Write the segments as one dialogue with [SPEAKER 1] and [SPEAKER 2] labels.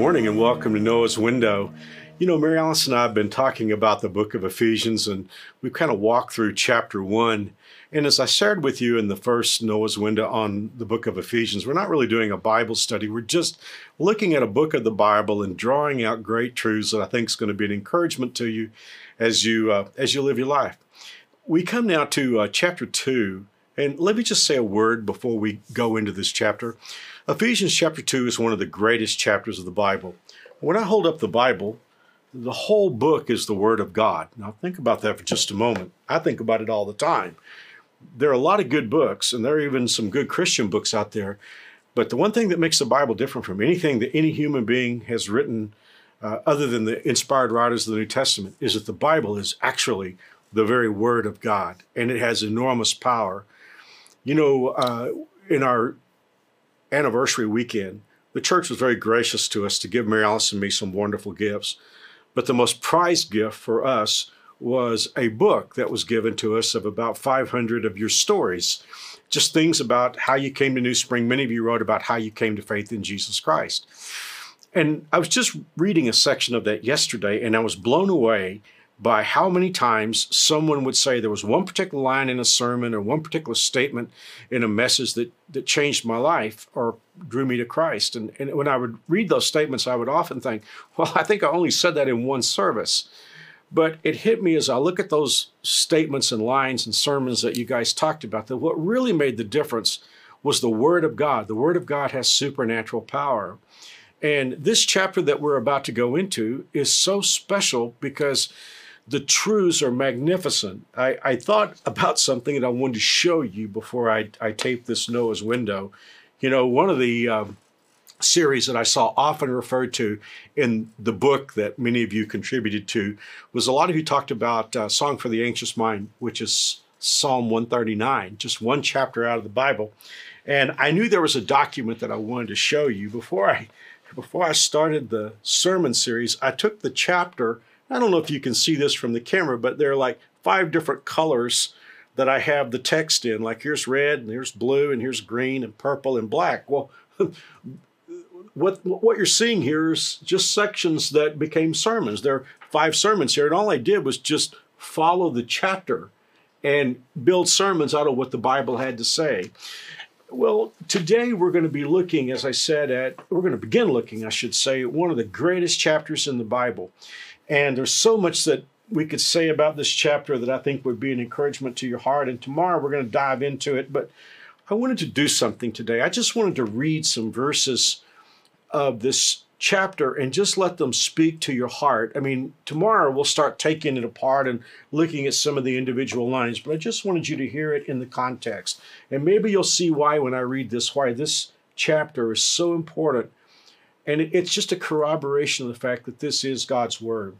[SPEAKER 1] morning and welcome to Noah's Window. You know, Mary Alice and I have been talking about the book of Ephesians and we've kind of walked through chapter one. And as I shared with you in the first Noah's Window on the book of Ephesians, we're not really doing a Bible study. We're just looking at a book of the Bible and drawing out great truths that I think is going to be an encouragement to you as you uh, as you live your life. We come now to uh, chapter two, and let me just say a word before we go into this chapter. Ephesians chapter 2 is one of the greatest chapters of the Bible. When I hold up the Bible, the whole book is the Word of God. Now, think about that for just a moment. I think about it all the time. There are a lot of good books, and there are even some good Christian books out there. But the one thing that makes the Bible different from anything that any human being has written, uh, other than the inspired writers of the New Testament, is that the Bible is actually the very Word of God, and it has enormous power. You know, uh, in our anniversary weekend, the church was very gracious to us to give Mary Alice and me some wonderful gifts. But the most prized gift for us was a book that was given to us of about 500 of your stories, just things about how you came to New Spring. Many of you wrote about how you came to faith in Jesus Christ. And I was just reading a section of that yesterday, and I was blown away by how many times someone would say there was one particular line in a sermon or one particular statement in a message that, that changed my life or drew me to Christ. And, and when I would read those statements, I would often think, well, I think I only said that in one service. But it hit me as I look at those statements and lines and sermons that you guys talked about that what really made the difference was the Word of God. The Word of God has supernatural power. And this chapter that we're about to go into is so special because the truths are magnificent. I, I thought about something that I wanted to show you before I, I taped this Noah's window. You know, one of the um, series that I saw often referred to in the book that many of you contributed to was a lot of you talked about uh, Song for the Anxious Mind, which is Psalm 139, just one chapter out of the Bible. And I knew there was a document that I wanted to show you before I before I started the sermon series. I took the chapter I don't know if you can see this from the camera, but there are like five different colors that I have the text in. Like here's red, and here's blue, and here's green, and purple, and black. Well, what what you're seeing here is just sections that became sermons. There are five sermons here, and all I did was just follow the chapter and build sermons out of what the Bible had to say. Well, today we're going to be looking, as I said, at we're going to begin looking, I should say, at one of the greatest chapters in the Bible. And there's so much that we could say about this chapter that I think would be an encouragement to your heart. And tomorrow we're going to dive into it. But I wanted to do something today. I just wanted to read some verses of this chapter and just let them speak to your heart. I mean, tomorrow we'll start taking it apart and looking at some of the individual lines, but I just wanted you to hear it in the context. And maybe you'll see why when I read this, why this chapter is so important and it's just a corroboration of the fact that this is God's Word.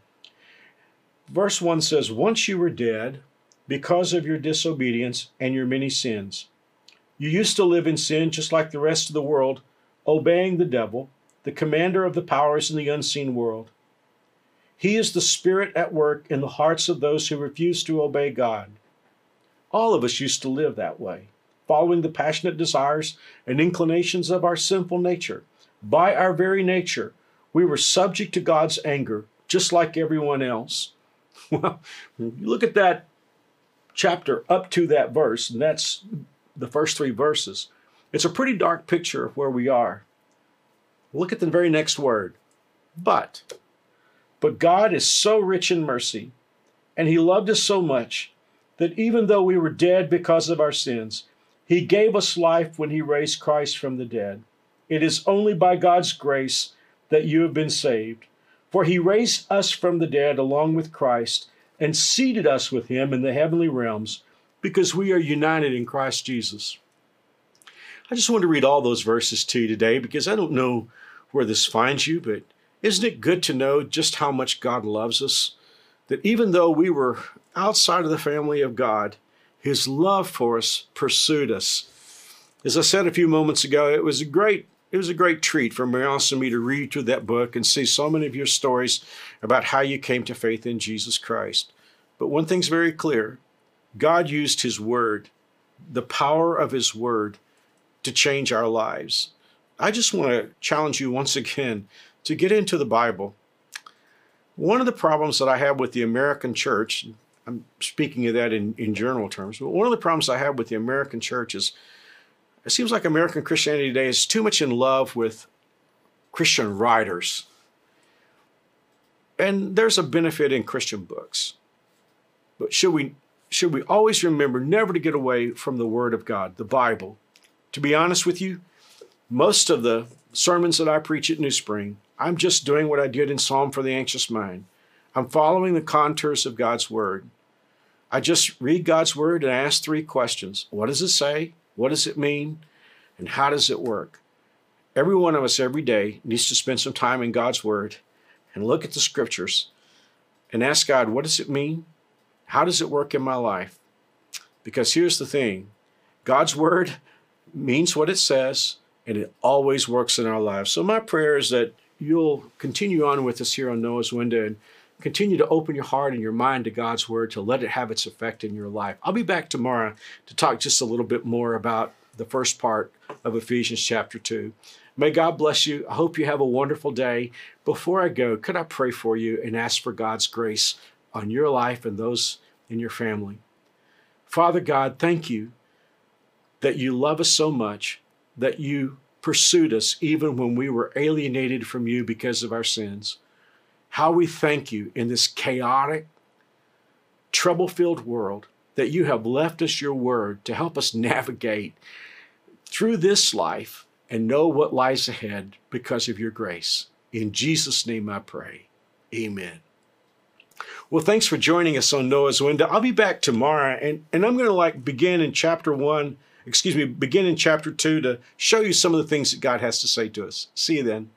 [SPEAKER 1] Verse 1 says, Once you were dead because of your disobedience and your many sins. You used to live in sin just like the rest of the world, obeying the devil, the commander of the powers in the unseen world. He is the spirit at work in the hearts of those who refuse to obey God. All of us used to live that way, following the passionate desires and inclinations of our sinful nature. By our very nature, we were subject to God's anger, just like everyone else. Well, look at that chapter up to that verse, and that's the first three verses. It's a pretty dark picture of where we are. Look at the very next word. But. But God is so rich in mercy, and He loved us so much that even though we were dead because of our sins, He gave us life when He raised Christ from the dead. It is only by God's grace that you have been saved. For he raised us from the dead along with Christ and seated us with him in the heavenly realms because we are united in Christ Jesus. I just want to read all those verses to you today because I don't know where this finds you, but isn't it good to know just how much God loves us? That even though we were outside of the family of God, his love for us pursued us. As I said a few moments ago, it was a great it was a great treat for Alice and me to read through that book and see so many of your stories about how you came to faith in Jesus Christ. But one thing's very clear God used His Word, the power of His Word, to change our lives. I just want to challenge you once again to get into the Bible. One of the problems that I have with the American church, I'm speaking of that in, in general terms, but one of the problems I have with the American church is it seems like American Christianity today is too much in love with Christian writers. And there's a benefit in Christian books. But should we should we always remember never to get away from the word of God, the Bible. To be honest with you, most of the sermons that I preach at New Spring, I'm just doing what I did in Psalm for the Anxious Mind. I'm following the contours of God's word. I just read God's word and ask three questions. What does it say? What does it mean? And how does it work? Every one of us every day needs to spend some time in God's word and look at the scriptures and ask God, what does it mean? How does it work in my life? Because here's the thing God's word means what it says, and it always works in our lives. So, my prayer is that you'll continue on with us here on Noah's Window and continue to open your heart and your mind to God's word to let it have its effect in your life. I'll be back tomorrow to talk just a little bit more about the first part of Ephesians chapter 2. May God bless you. I hope you have a wonderful day. Before I go, could I pray for you and ask for God's grace on your life and those in your family. Father God, thank you that you love us so much, that you pursued us even when we were alienated from you because of our sins. How we thank you in this chaotic, trouble filled world that you have left us your word to help us navigate through this life and know what lies ahead because of your grace. In Jesus' name I pray. Amen. Well, thanks for joining us on Noah's Window. I'll be back tomorrow and, and I'm going to like begin in chapter one, excuse me, begin in chapter two to show you some of the things that God has to say to us. See you then.